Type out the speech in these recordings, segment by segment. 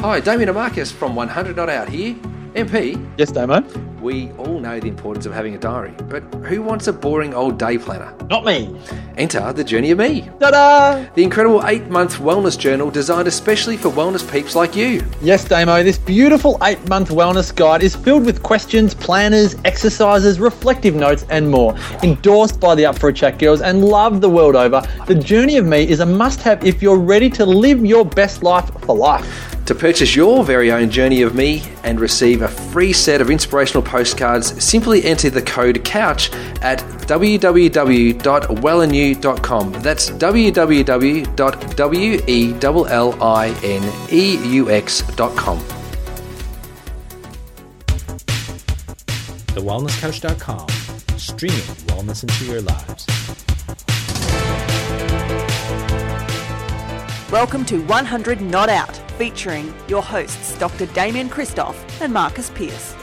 Hi, Damian Marcus from 100 Not Out here. MP, Yes, Damo. we all know the importance of having a diary, but who wants a boring old day planner? Not me. Enter the Journey of Me, Ta-da! the incredible eight month wellness journal designed especially for wellness peeps like you. Yes, Damo, this beautiful eight month wellness guide is filled with questions, planners, exercises, reflective notes, and more. Endorsed by the Up for a Chat girls and loved the world over, The Journey of Me is a must have if you're ready to live your best life for life. To purchase your very own Journey of Me and receive a free set of inspirational postcards, simply enter the code COUCH at www.wellinew.com. That's E www.wellineux.com. TheWellnessCouch.com, streaming wellness into your lives. Welcome to 100 Not Out, featuring your hosts Dr. Damian Kristof and Marcus Pearce.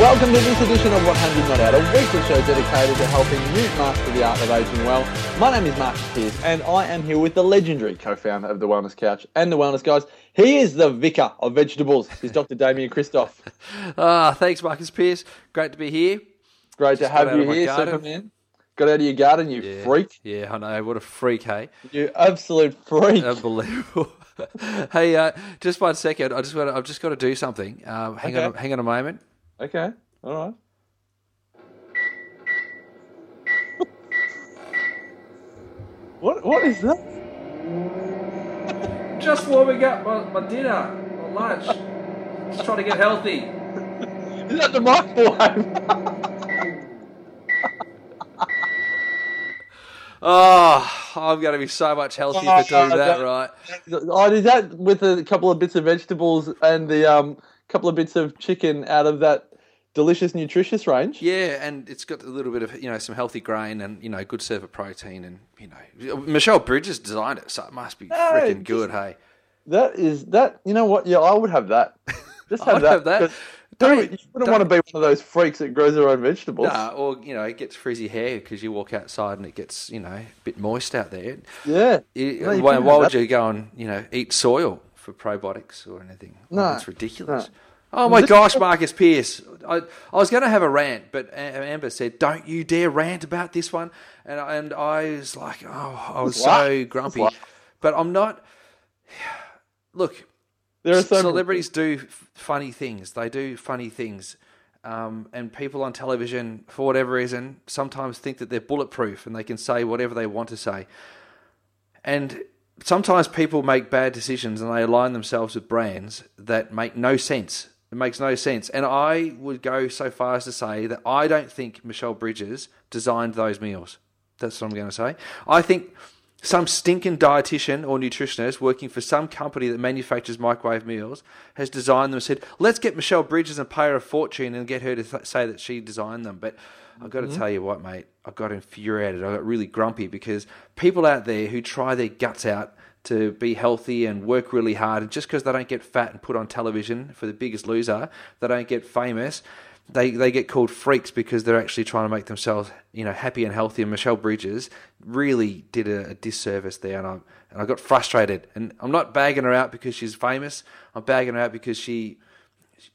Welcome to this edition of 100 Not Out, a weekly show dedicated to helping you master the art of aging well. My name is Marcus Pearce, and I am here with the legendary co-founder of the Wellness Couch and the Wellness Guys. He is the vicar of vegetables. He's Dr. Damian Kristof. Ah, thanks, Marcus Pearce. Great to be here. Great to have you here, garden. Superman. Got out of your garden, you Yeah. freak. Yeah, I know. What a freak, hey? You absolute freak. Unbelievable. hey, uh, just one second. I just. To, I've just got to do something. Um, hang on. Hang on a moment. Okay, all right. what? What is that? Just warming up my, my dinner, my lunch. Just trying to get healthy. Is that the microwave? Oh, I'm going to be so much healthier for doing Oh, that, that- right? I is that with a couple of bits of vegetables and the um couple of bits of chicken out of that delicious, nutritious range? Yeah, and it's got a little bit of you know some healthy grain and you know good serve of protein and you know Michelle Bridges designed it, so it must be freaking good. Hey, That is that. You know what? Yeah, I would have that. Just have that. have that. Don't- You wouldn't want to be one of those freaks that grows their own vegetables. Nah, or you know, it gets frizzy hair because you walk outside and it gets you know a bit moist out there. Yeah. You- No, why why would you go and you know eat soil for probiotics or anything? No, Like, it's ridiculous. no. Oh my gosh, Marcus Pearce! I, I was going to have a rant, but Amber said, "Don't you dare rant about this one." And I- and I was like, "Oh, I was so grumpy." What? But I'm not. Look, There are so celebrities do f- funny things. They do funny things. Um, and people on television, for whatever reason, sometimes think that they're bulletproof and they can say whatever they want to say. And sometimes people make bad decisions and they align themselves with brands that make no sense. It makes no sense. And I would go so far as to say that I don't think Michelle Bridges designed those meals. That's what I'm going to say. I think some stinking dietitian or nutritionist working for some company that manufactures microwave meals has designed them and said, let's get Michelle Bridges and pay her a fortune and get her to th- say that she designed them. But I've got to mm-hmm. tell you what, mate, I got infuriated. I got really grumpy because people out there who try their guts out to be healthy and work really hard, and just because they don't get fat and put on television for the biggest loser, they don't get famous. They, they get called freaks because they're actually trying to make themselves you know happy and healthy. And Michelle Bridges really did a, a disservice there, and I and I got frustrated. And I'm not bagging her out because she's famous. I'm bagging her out because she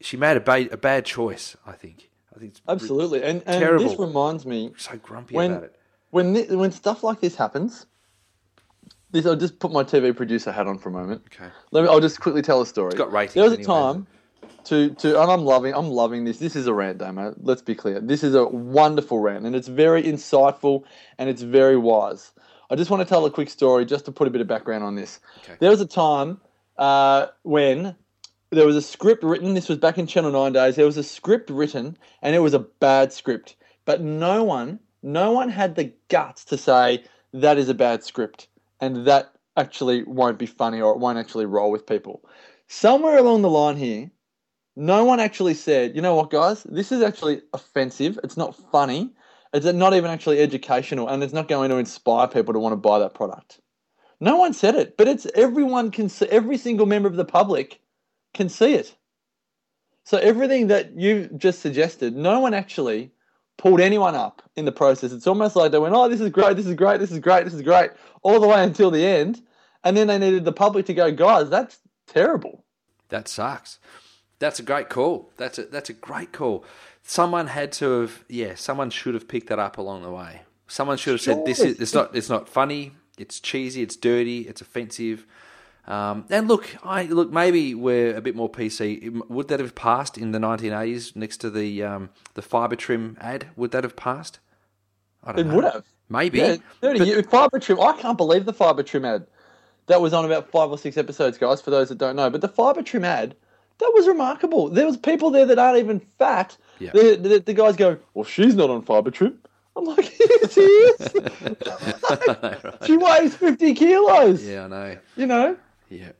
she made a, ba- a bad choice. I think. I think it's Absolutely, and, and Terrible. this reminds me so grumpy when about it. when thi- when stuff like this happens. This I'll just put my TV producer hat on for a moment. Okay. Let me. I'll just quickly tell a story. It's got ratings There was a anyway, time to to, and I'm loving. I'm loving this. This is a rant, Damo. Let's be clear. This is a wonderful rant, and it's very insightful and it's very wise. I just want to tell a quick story just to put a bit of background on this. Okay. There was a time uh, when there was a script written. This was back in Channel Nine days. There was a script written, and it was a bad script. But no one, no one had the guts to say that is a bad script, and that actually won't be funny or it won't actually roll with people. Somewhere along the line here, no one actually said, you know what, guys, this is actually offensive. It's not funny. It's not even actually educational, and it's not going to inspire people to want to buy that product. No one said it, but it's everyone can see, every single member of the public can see it. So everything that you just suggested, no one actually pulled anyone up in the process. It's almost like they went, "Oh, this is great, this is great, this is great, this is great," all the way until the end, and then they needed the public to go, guys, that's terrible. That sucks. That's a great call. That's a that's a great call. Someone had to have yeah, someone should have picked that up along the way. Someone should have said this is it's not it's not funny, it's cheesy, it's dirty, it's offensive. Um, and look, I look maybe we're a bit more PC. Would that have passed in the 1980s next to the um, the fiber trim ad? Would that have passed? I don't It know. would have. Maybe. Yeah, 30 But- years. Fiber trim. I can't believe the fiber trim ad. That was on about five or six episodes, guys. For those that don't know, but the fiber trim ad, that was remarkable. There was people there that aren't even fat. Yeah. The, the, the guys go, "Well, she's not on fiber trim." I'm like, "Yes, she is. she weighs fifty kilos." yeah, I know. You know. Yeah.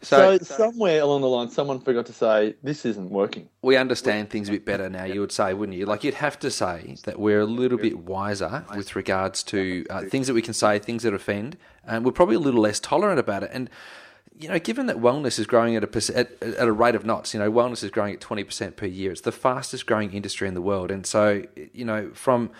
So, somewhere along the line, someone forgot to say this isn't working. we understand things a bit better now, you would say, wouldn't you? Like, you'd have to say that we're a little bit wiser with regards to uh, things that we can say, things that offend, and we're probably a little less tolerant about it. And, you know, given that wellness is growing at a, at, at a rate of knots, you know, wellness is growing at 20% per year. It's the fastest growing industry in the world. And so, you know, from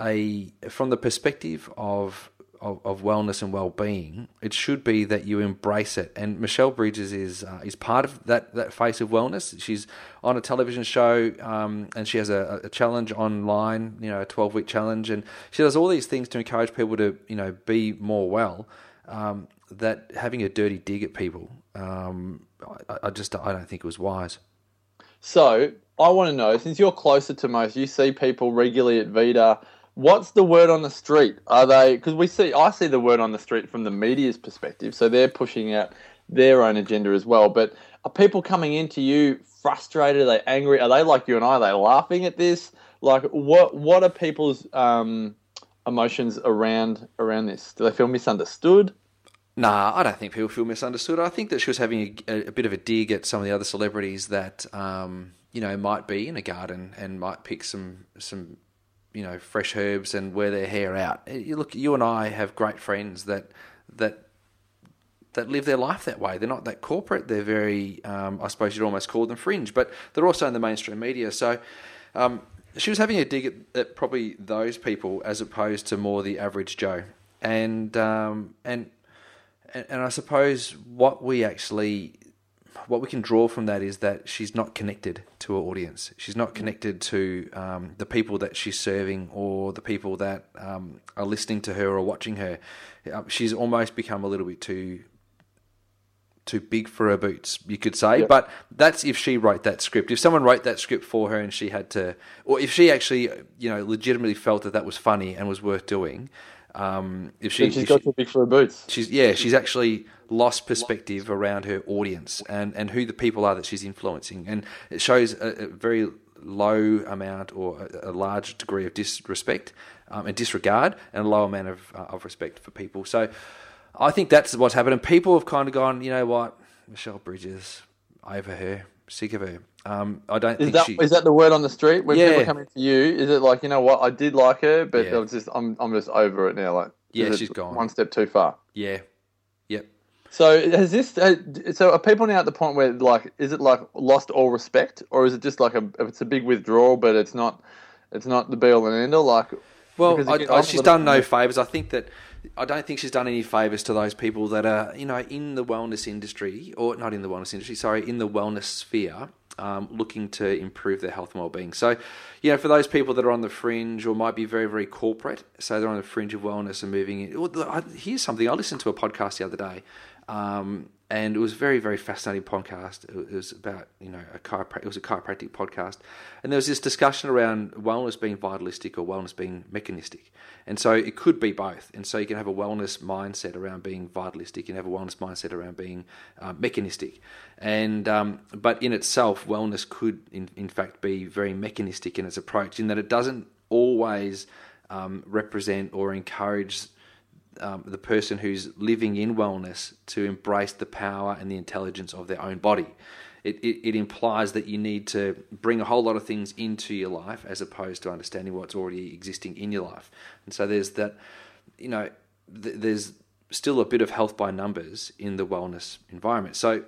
a from the perspective of of, of wellness and well-being, it should be that you embrace it. And Michelle Bridges is uh, is part of that that face of wellness. She's on a television show, um, and she has a, a challenge online, you know, a twelve week challenge, and she does all these things to encourage people to you know be more well. Um, that having a dirty dig at people, um, I, I just I don't think it was wise. So I want to know, since you're closer to most, you see people regularly at Vita. What's the word on the street? Are they because we see I see the word on the street from the media's perspective, so they're pushing out their own agenda as well. But are people coming into you frustrated? Are they angry? Are they like you and I? Are they laughing at this? Like what? What are people's um, emotions around around this? Do they feel misunderstood? Nah, I don't think people feel misunderstood. I think that she was having a, a bit of a dig at some of the other celebrities that um, you know might be in a garden and might pick some some you know fresh herbs and wear their hair out. You look, you and I have great friends that that that live their life that way. They're not that corporate. They're very, um, I suppose you'd almost call them fringe, but they're also in the mainstream media. So um, she was having a dig at, at probably those people as opposed to more the average Joe. And um, and and, and I suppose what we actually what we can draw from that is that she's not connected to her audience. She's not connected to um, the people that she's serving or the people that um, are listening to her or watching her. Uh, She's almost become a little bit too too big for her boots, you could say. But that's if she wrote that script. If someone wrote that script for her and she had to, or if she actually, you know, legitimately felt that that was funny and was worth doing. Um, if she, she's if got she- too big for her boots. she's yeah she's actually lost perspective around her audience and and who the people are that she's influencing. And it shows a, a very low amount or a, a large degree of disrespect um, and disregard and a low amount of uh, of respect for people. So I think that's what's happened. And people have kind of gone you know what? Michelle Bridges over her. Sick of her um, I don't Is think that she is that the word on the street when Yeah. people come to you? Is it like you know what I did like her, but Yeah. I was just I'm I'm just over it now. Like Yeah, she's gone. one step too far. yeah yep So has this? Uh, so are people now at the point where like is it like lost all respect, or is it just like a it's a big withdrawal, but it's not it's not the be all and end all? Like Well, I, I, she's done no favors. I think that I don't think she's done any favors to those people that are, you know, in the wellness industry or not in the wellness industry. Sorry, in the wellness sphere, um, looking to improve their health and well-being. So, you know, for those people that are on the fringe or might be very, very corporate, so they're on the fringe of wellness and moving in. Here's something. I listened to a podcast the other day. Um, and it was a very, very fascinating podcast. It was about, you know, a chiropr- it was a chiropractic podcast, and there was this discussion around wellness being vitalistic or wellness being mechanistic, and so it could be both. And so you can have a wellness mindset around being vitalistic, and have a wellness mindset around being uh, mechanistic, and um, but in itself, wellness could, in, in fact, be very mechanistic in its approach, in that it doesn't always um, represent or encourage um, the person who's living in wellness to embrace the power and the intelligence of their own body. It, it, it implies that you need to bring a whole lot of things into your life as opposed to understanding what's already existing in your life. And so there's that, you know, th- there's still a bit of health by numbers in the wellness environment. So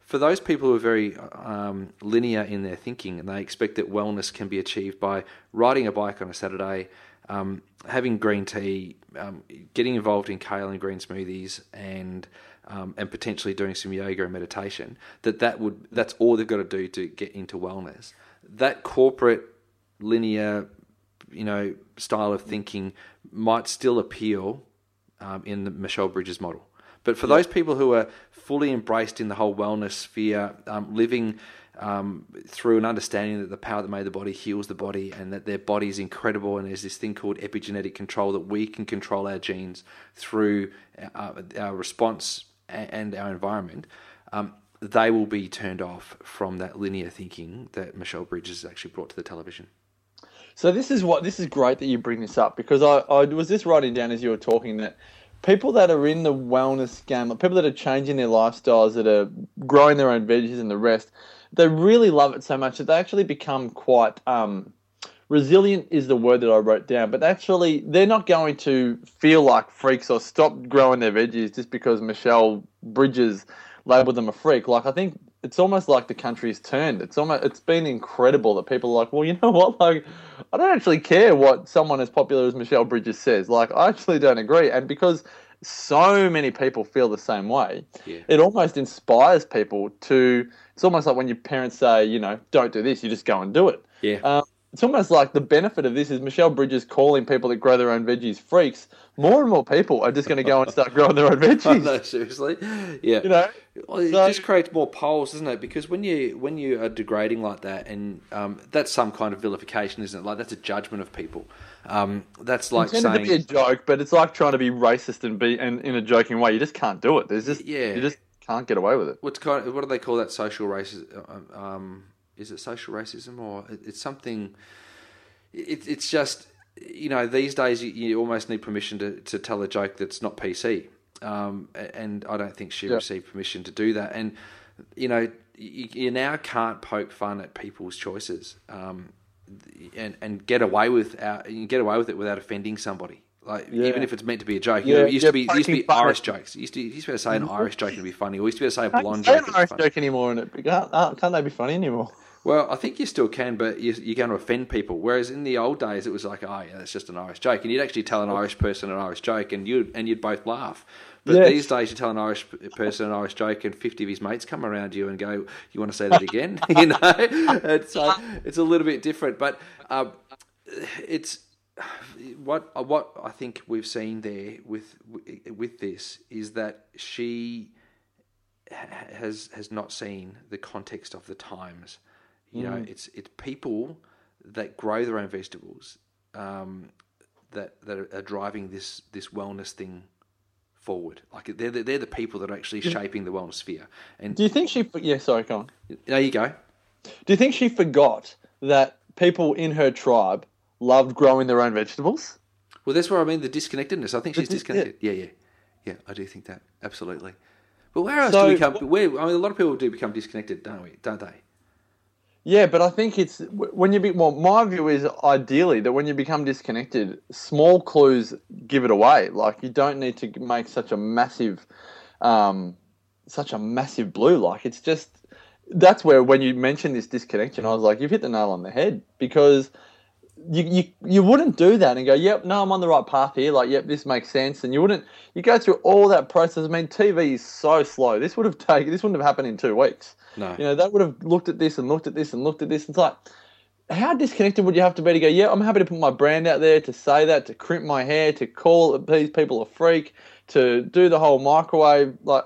for those people who are very um, linear in their thinking and they expect that wellness can be achieved by riding a bike on a Saturday, um, having green tea, um, getting involved in kale and green smoothies, and um, and potentially doing some yoga and meditation, that that would that's all they've got to do to get into wellness. That corporate linear, you know, style of thinking might still appeal um, in the Michelle Bridges model. But for those people who are fully embraced in the whole wellness sphere, um, living um, through an understanding that the power that made the body heals the body and that their body is incredible and there's this thing called epigenetic control that we can control our genes through our, our response and our environment, um, they will be turned off from that linear thinking that Michelle Bridges has actually brought to the television. So this is what this is great that you bring this up because I, I was just writing down as you were talking that people that are in the wellness game, like people that are changing their lifestyles, that are growing their own veggies and the rest, they really love it so much that they actually become quite um, resilient. Is the word that I wrote down, but actually they're not going to feel like freaks or stop growing their veggies just because Michelle Bridges labeled them a freak. Like I think it's almost like the country's turned. It's almost it's been incredible that people are like, well, you know what? Like, I don't actually care what someone as popular as Michelle Bridges says. Like, I actually don't agree. And because so many people feel the same way, Yeah. it almost inspires people to. It's almost like when your parents say, you know, don't do this, you just go and do it. Yeah. Um, it's almost like the benefit of this is Michelle Bridges calling people that grow their own veggies freaks. More and more people are just going to go and start growing their own veggies. no, seriously. Yeah. You know, Well, it So- just creates more poles, doesn't it? Because when you when you are degrading like that, and um, that's some kind of vilification, isn't it? Like that's a judgment of people. Um, that's like intended to be a joke, but it's like trying to be racist and be and in a joking way. You just can't do it. There's just Yeah. you just can't get away with it. what's kind of, what do they call that? Social racism? Um, is it social racism or it's something? It, it's just you know these days you, you almost need permission to, to tell a joke that's not PC, um, and I don't think she Yeah. received permission to do that. And you know you, you now can't poke fun at people's choices, um, and and get away with out, you get away with it without offending somebody. Like Yeah. even if it's meant to be a joke, you Yeah, know, it used yeah, to be used to be Irish jokes. It used to you used to be able to say an Irish joke and be funny, or you used to be able to say a blonde say joke. an and be Irish funny. joke anymore, and it can't, uh, can't they be funny anymore? Well, I think you still can, but you- you're going to offend people. Whereas in the old days, it was like, oh, yeah, that's just an Irish joke, and you'd actually tell an Irish person an Irish joke, and you and you'd both laugh. But Yes. these days, you tell an Irish person an Irish joke, and fifty of his mates come around you and go, "You want to say that again?" you know, it's uh, it's a little bit different, but um, it's what what I think we've seen there with with this is that she has has not seen the context of the times. You know, it's it's people that grow their own vegetables um, that that are, are driving this this wellness thing forward. Like they're the, they're the people that are actually shaping the wellness sphere. And Do you think she? Yeah, sorry, come on. there you go. Do you think she forgot that people in her tribe loved growing their own vegetables? Well, that's where I mean the disconnectedness. I think she's disconnected. Yeah, yeah, yeah. I do think that absolutely. But where else So- do we come? Where I mean, a lot of people do become disconnected, don't we? Don't they? Yeah, but I think it's when you be well. My view is ideally that when you become disconnected, small clues give it away. Like you don't need to make such a massive, um, such a massive blue. Like it's just that's where when you mentioned this disconnection, I was like, you've hit the nail on the head because you, you you wouldn't do that and go, yep, no, I'm on the right path here. Like, yep, this makes sense. And you wouldn't you go through all that process. I mean, TV is so slow. This would have taken this wouldn't have happened in two weeks. No. You know, they would have looked at this and looked at this and looked at this. It's like, how disconnected would you have to be to go, yeah, I'm happy to put my brand out there, to say that, to crimp my hair, to call these people a freak, to do the whole microwave. Like,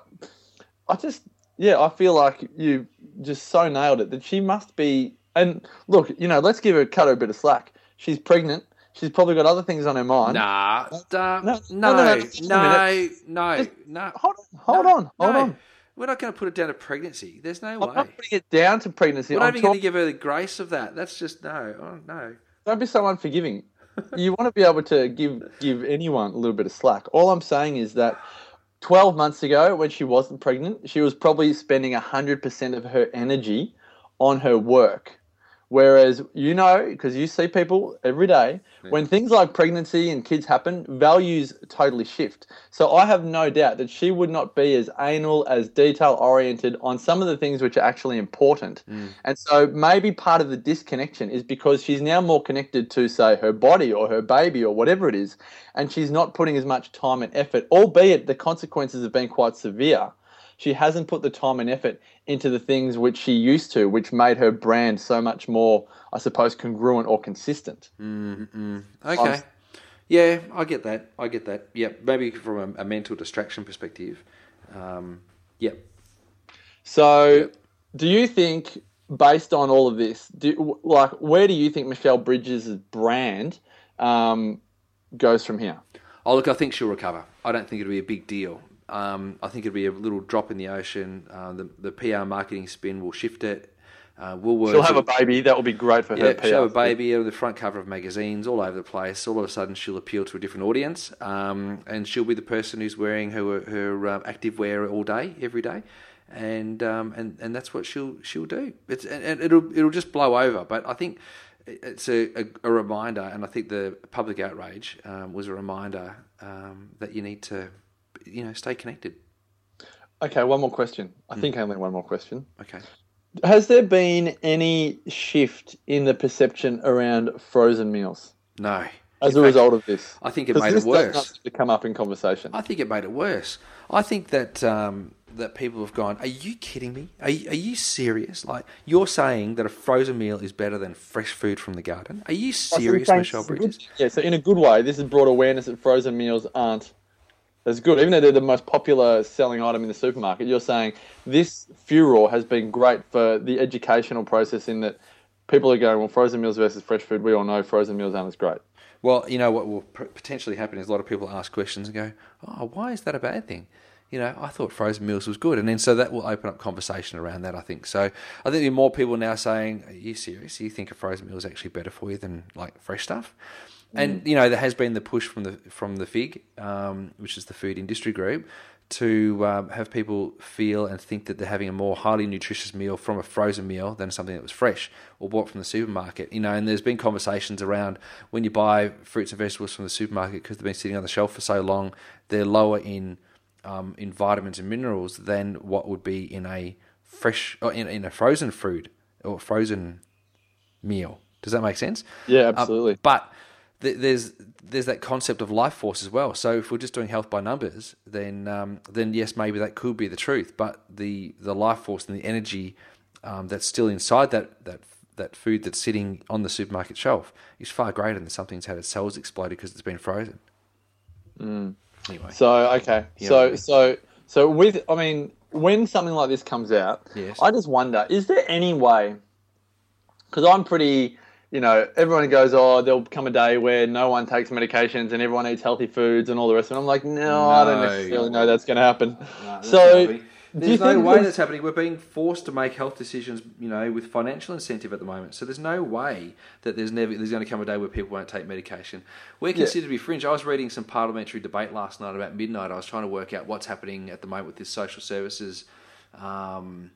I just, yeah, I feel like you just so nailed it that she must be. And look, you know, let's give her cut her a bit of slack. She's pregnant. She's probably got other things on her mind. Nah, No, no, no, no, no, no, no, no, Hold on, hold on, hold on. We're not going to put it down to pregnancy. There's no I'm way. not putting it down to pregnancy. We're not I'm even going to give her the grace of that. That's just no. Oh, no. Don't be so unforgiving. you want to be able to give give anyone a little bit of slack. All I'm saying is that 12 months ago, when she wasn't pregnant, she was probably spending 100% of her energy on her work. Whereas you know, because you see people every day, hmm. when things like pregnancy and kids happen, values totally shift. So I have no doubt that she would not be as anal, as detail oriented on some of the things which are actually important. Hmm. And so maybe part of the disconnection is because she's now more connected to, say, her body or her baby or whatever it is, and she's not putting as much time and effort, albeit the consequences have been quite severe she hasn't put the time and effort into the things which she used to, which made her brand so much more, I suppose, congruent or consistent. Okay. Yeah, I get that. I get that. Yep. Maybe from a, a mental distraction perspective. Um, yep. So, do you think, based on all of this, do, like, where do you think Michelle Bridges' brand um, goes from here? Oh, look, I think she'll recover. I don't think it'll be a big deal. Um, I think it'll be a little drop in the ocean. Uh, the, the PR marketing spin will shift it. Uh, Woolworths She'll have a baby. That will be great for her. Yeah, she'll have a baby on the front cover of magazines all over the place. All of a sudden, she'll appeal to a different audience, um, and she'll be the person who's wearing her her um, active wear all day, every day, and um, and and that's what she'll she'll do. It's and, and it'll it'll just blow over. But I think it's a, a, a reminder, and I think the public outrage um, was a reminder um, that you need to, you know, stay connected. Okay, one more question. I Hmm. think only one more question. Okay. Has there been any shift in the perception around frozen meals No. as In a fact, result of this? I think it made it worse. to come up in conversation. I think it made it worse. I think that um, that people have gone. Are you kidding me? Are you, are you serious? Like you're saying that a frozen meal is better than fresh food from the garden? Are you serious, Michelle this is a Bridges? good- Yeah, so in a good way, this has brought awareness that frozen meals aren't as good. Even though they're the most popular selling item in the supermarket, you're saying this furor has been great for the educational process in that people are going, well, frozen meals versus fresh food, we all know frozen meals aren't as great. Well, you know what will potentially happen is a lot of people ask questions and go, "Oh, why is that a bad thing?" You know, I thought frozen meals was good, and then so that will open up conversation around that. I think so. I think there are more people now saying, "Are you serious? You think a frozen meal is actually better for you than like fresh stuff?" And you know, there has been the push from the from the FIG, um, which is the Food Industry Group, to um, have people feel and think that they're having a more highly nutritious meal from a frozen meal than something that was fresh or bought from the supermarket. You know, and there's been conversations around when you buy fruits and vegetables from the supermarket because they've been sitting on the shelf for so long, they're lower in um, in vitamins and minerals than what would be in a fresh or in, in a frozen food or frozen meal. Does that make sense? Yeah, Um, absolutely. but th- there's there's that concept of life force as well. So if we're just doing health by numbers, then um, then yes, maybe that could be the truth. But the the life force and the energy um, that's still inside that that that food that's sitting on the supermarket shelf is far greater than something that's had its cells exploded because it's been frozen. Anyway, So okay, Yeah. so so so with I mean, when something like this comes out, Yes. I just wonder: is there any way? Because I'm pretty, you know, everyone goes, "Oh, there'll come a day where no one takes medications and everyone eats healthy foods and all the rest." of it. I'm like, no, I don't necessarily know that's going to happen. so, do you There's no way that's happening. We're being forced to make health decisions, you know, with financial incentive at the moment. So there's no way that there's never there's going to come a day where people won't take medication. We're considered to be fringe. I was reading some parliamentary debate last night about midnight. I was trying to work out what's happening at the moment with this social services um,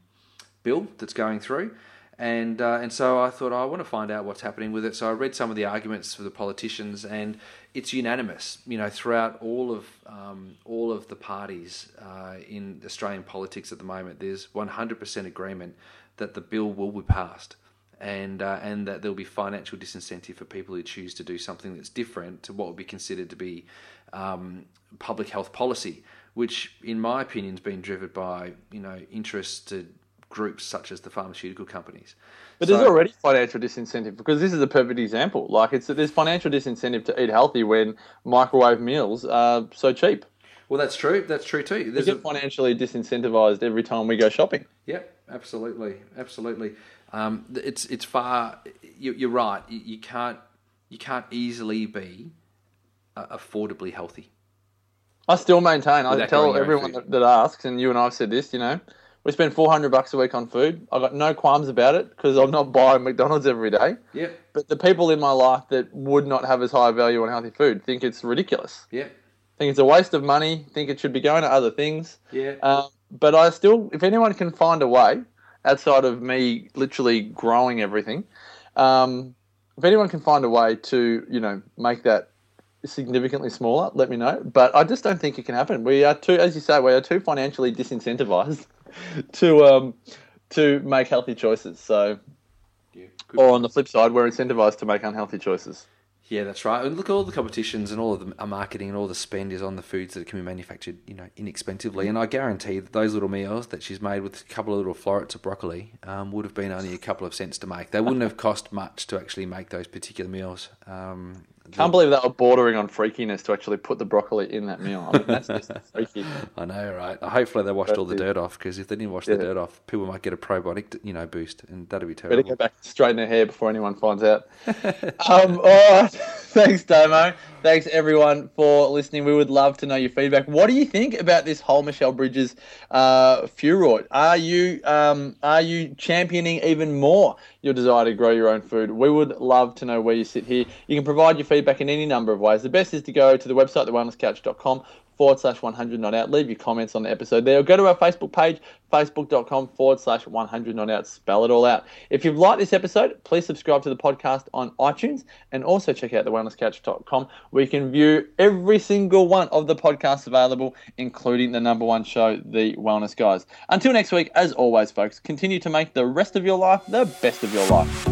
bill that's going through. And uh, and so I thought I want to find out what's happening with it. So I read some of the arguments for the politicians, and it's unanimous. You know, throughout all of um, all of the parties uh, in Australian politics at the moment, there's 100% agreement that the bill will be passed, and uh, and that there'll be financial disincentive for people who choose to do something that's different to what would be considered to be um, public health policy, which, in my opinion, has been driven by you know interested groups such as the pharmaceutical companies. But So- there's already financial disincentive because this is a perfect example. Like it's there's financial disincentive to eat healthy when microwave meals are so cheap. well, that's true. That's true too. We There's a, get financially disincentivized every time we go shopping. Yep, absolutely, absolutely. Um, it's it's far. You, you're right. You, you can't you can't easily be uh, affordably healthy. I still maintain. I Without tell everyone that, that asks, and you and I have said this. You know, we spend four hundred bucks a week on food. I got no qualms about it because I'm not buying McDonald's every day. Yep, But the people in my life that would not have as high a value on healthy food think it's ridiculous. yep, Think it's a waste of money. Think it should be going to other things. yeah. Um, but I still, if anyone can find a way outside of me literally growing everything, Um, if anyone can find a way to, you know, make that significantly smaller, let me know. But I just don't think it can happen. We are too, as you say, we are too financially disincentivized to um, to make healthy choices. So, or on the flip side, we're incentivized to make unhealthy choices. Yeah, that's right. And look, all the competitions and all of the uh, marketing and all the spend is on the foods that can be manufactured, you know, inexpensively. And I guarantee that those little meals that she's made with a couple of little florets of broccoli um, would have been only a couple of cents to make. They wouldn't have cost much to actually make those particular meals. Um, Can't believe they were bordering on freakiness to actually put the broccoli in that meal. I mean, that's just freaky. I know, right? Hopefully they washed all the dirt off because if they didn't wash the dirt off, people might get a probiotic, you know, boost, and that'd be terrible. Better go back, straighten their hair before anyone finds out. um, all right. Thanks, Damo. Thanks, everyone, for listening. We would love to know your feedback. What do you think about this whole Michelle Bridges uh, furor? Are you um, are you championing even more your desire to grow your own food? We would love to know where you sit here. You can provide your feedback in any number of ways. The best is to go to the website, thewellnesscouch.com forward slash 100 not out. Leave your comments on the episode there. Or go to our Facebook page, facebook.com forward slash 100 not out. Spell it all out. If you've liked this episode, please subscribe to the podcast on iTunes and also check out thewellnesscouch.com where you can view every single one of the podcasts available, including the number one show, The Wellness Guys. Until next week, as always, folks, continue to make the rest of your life the best of your life.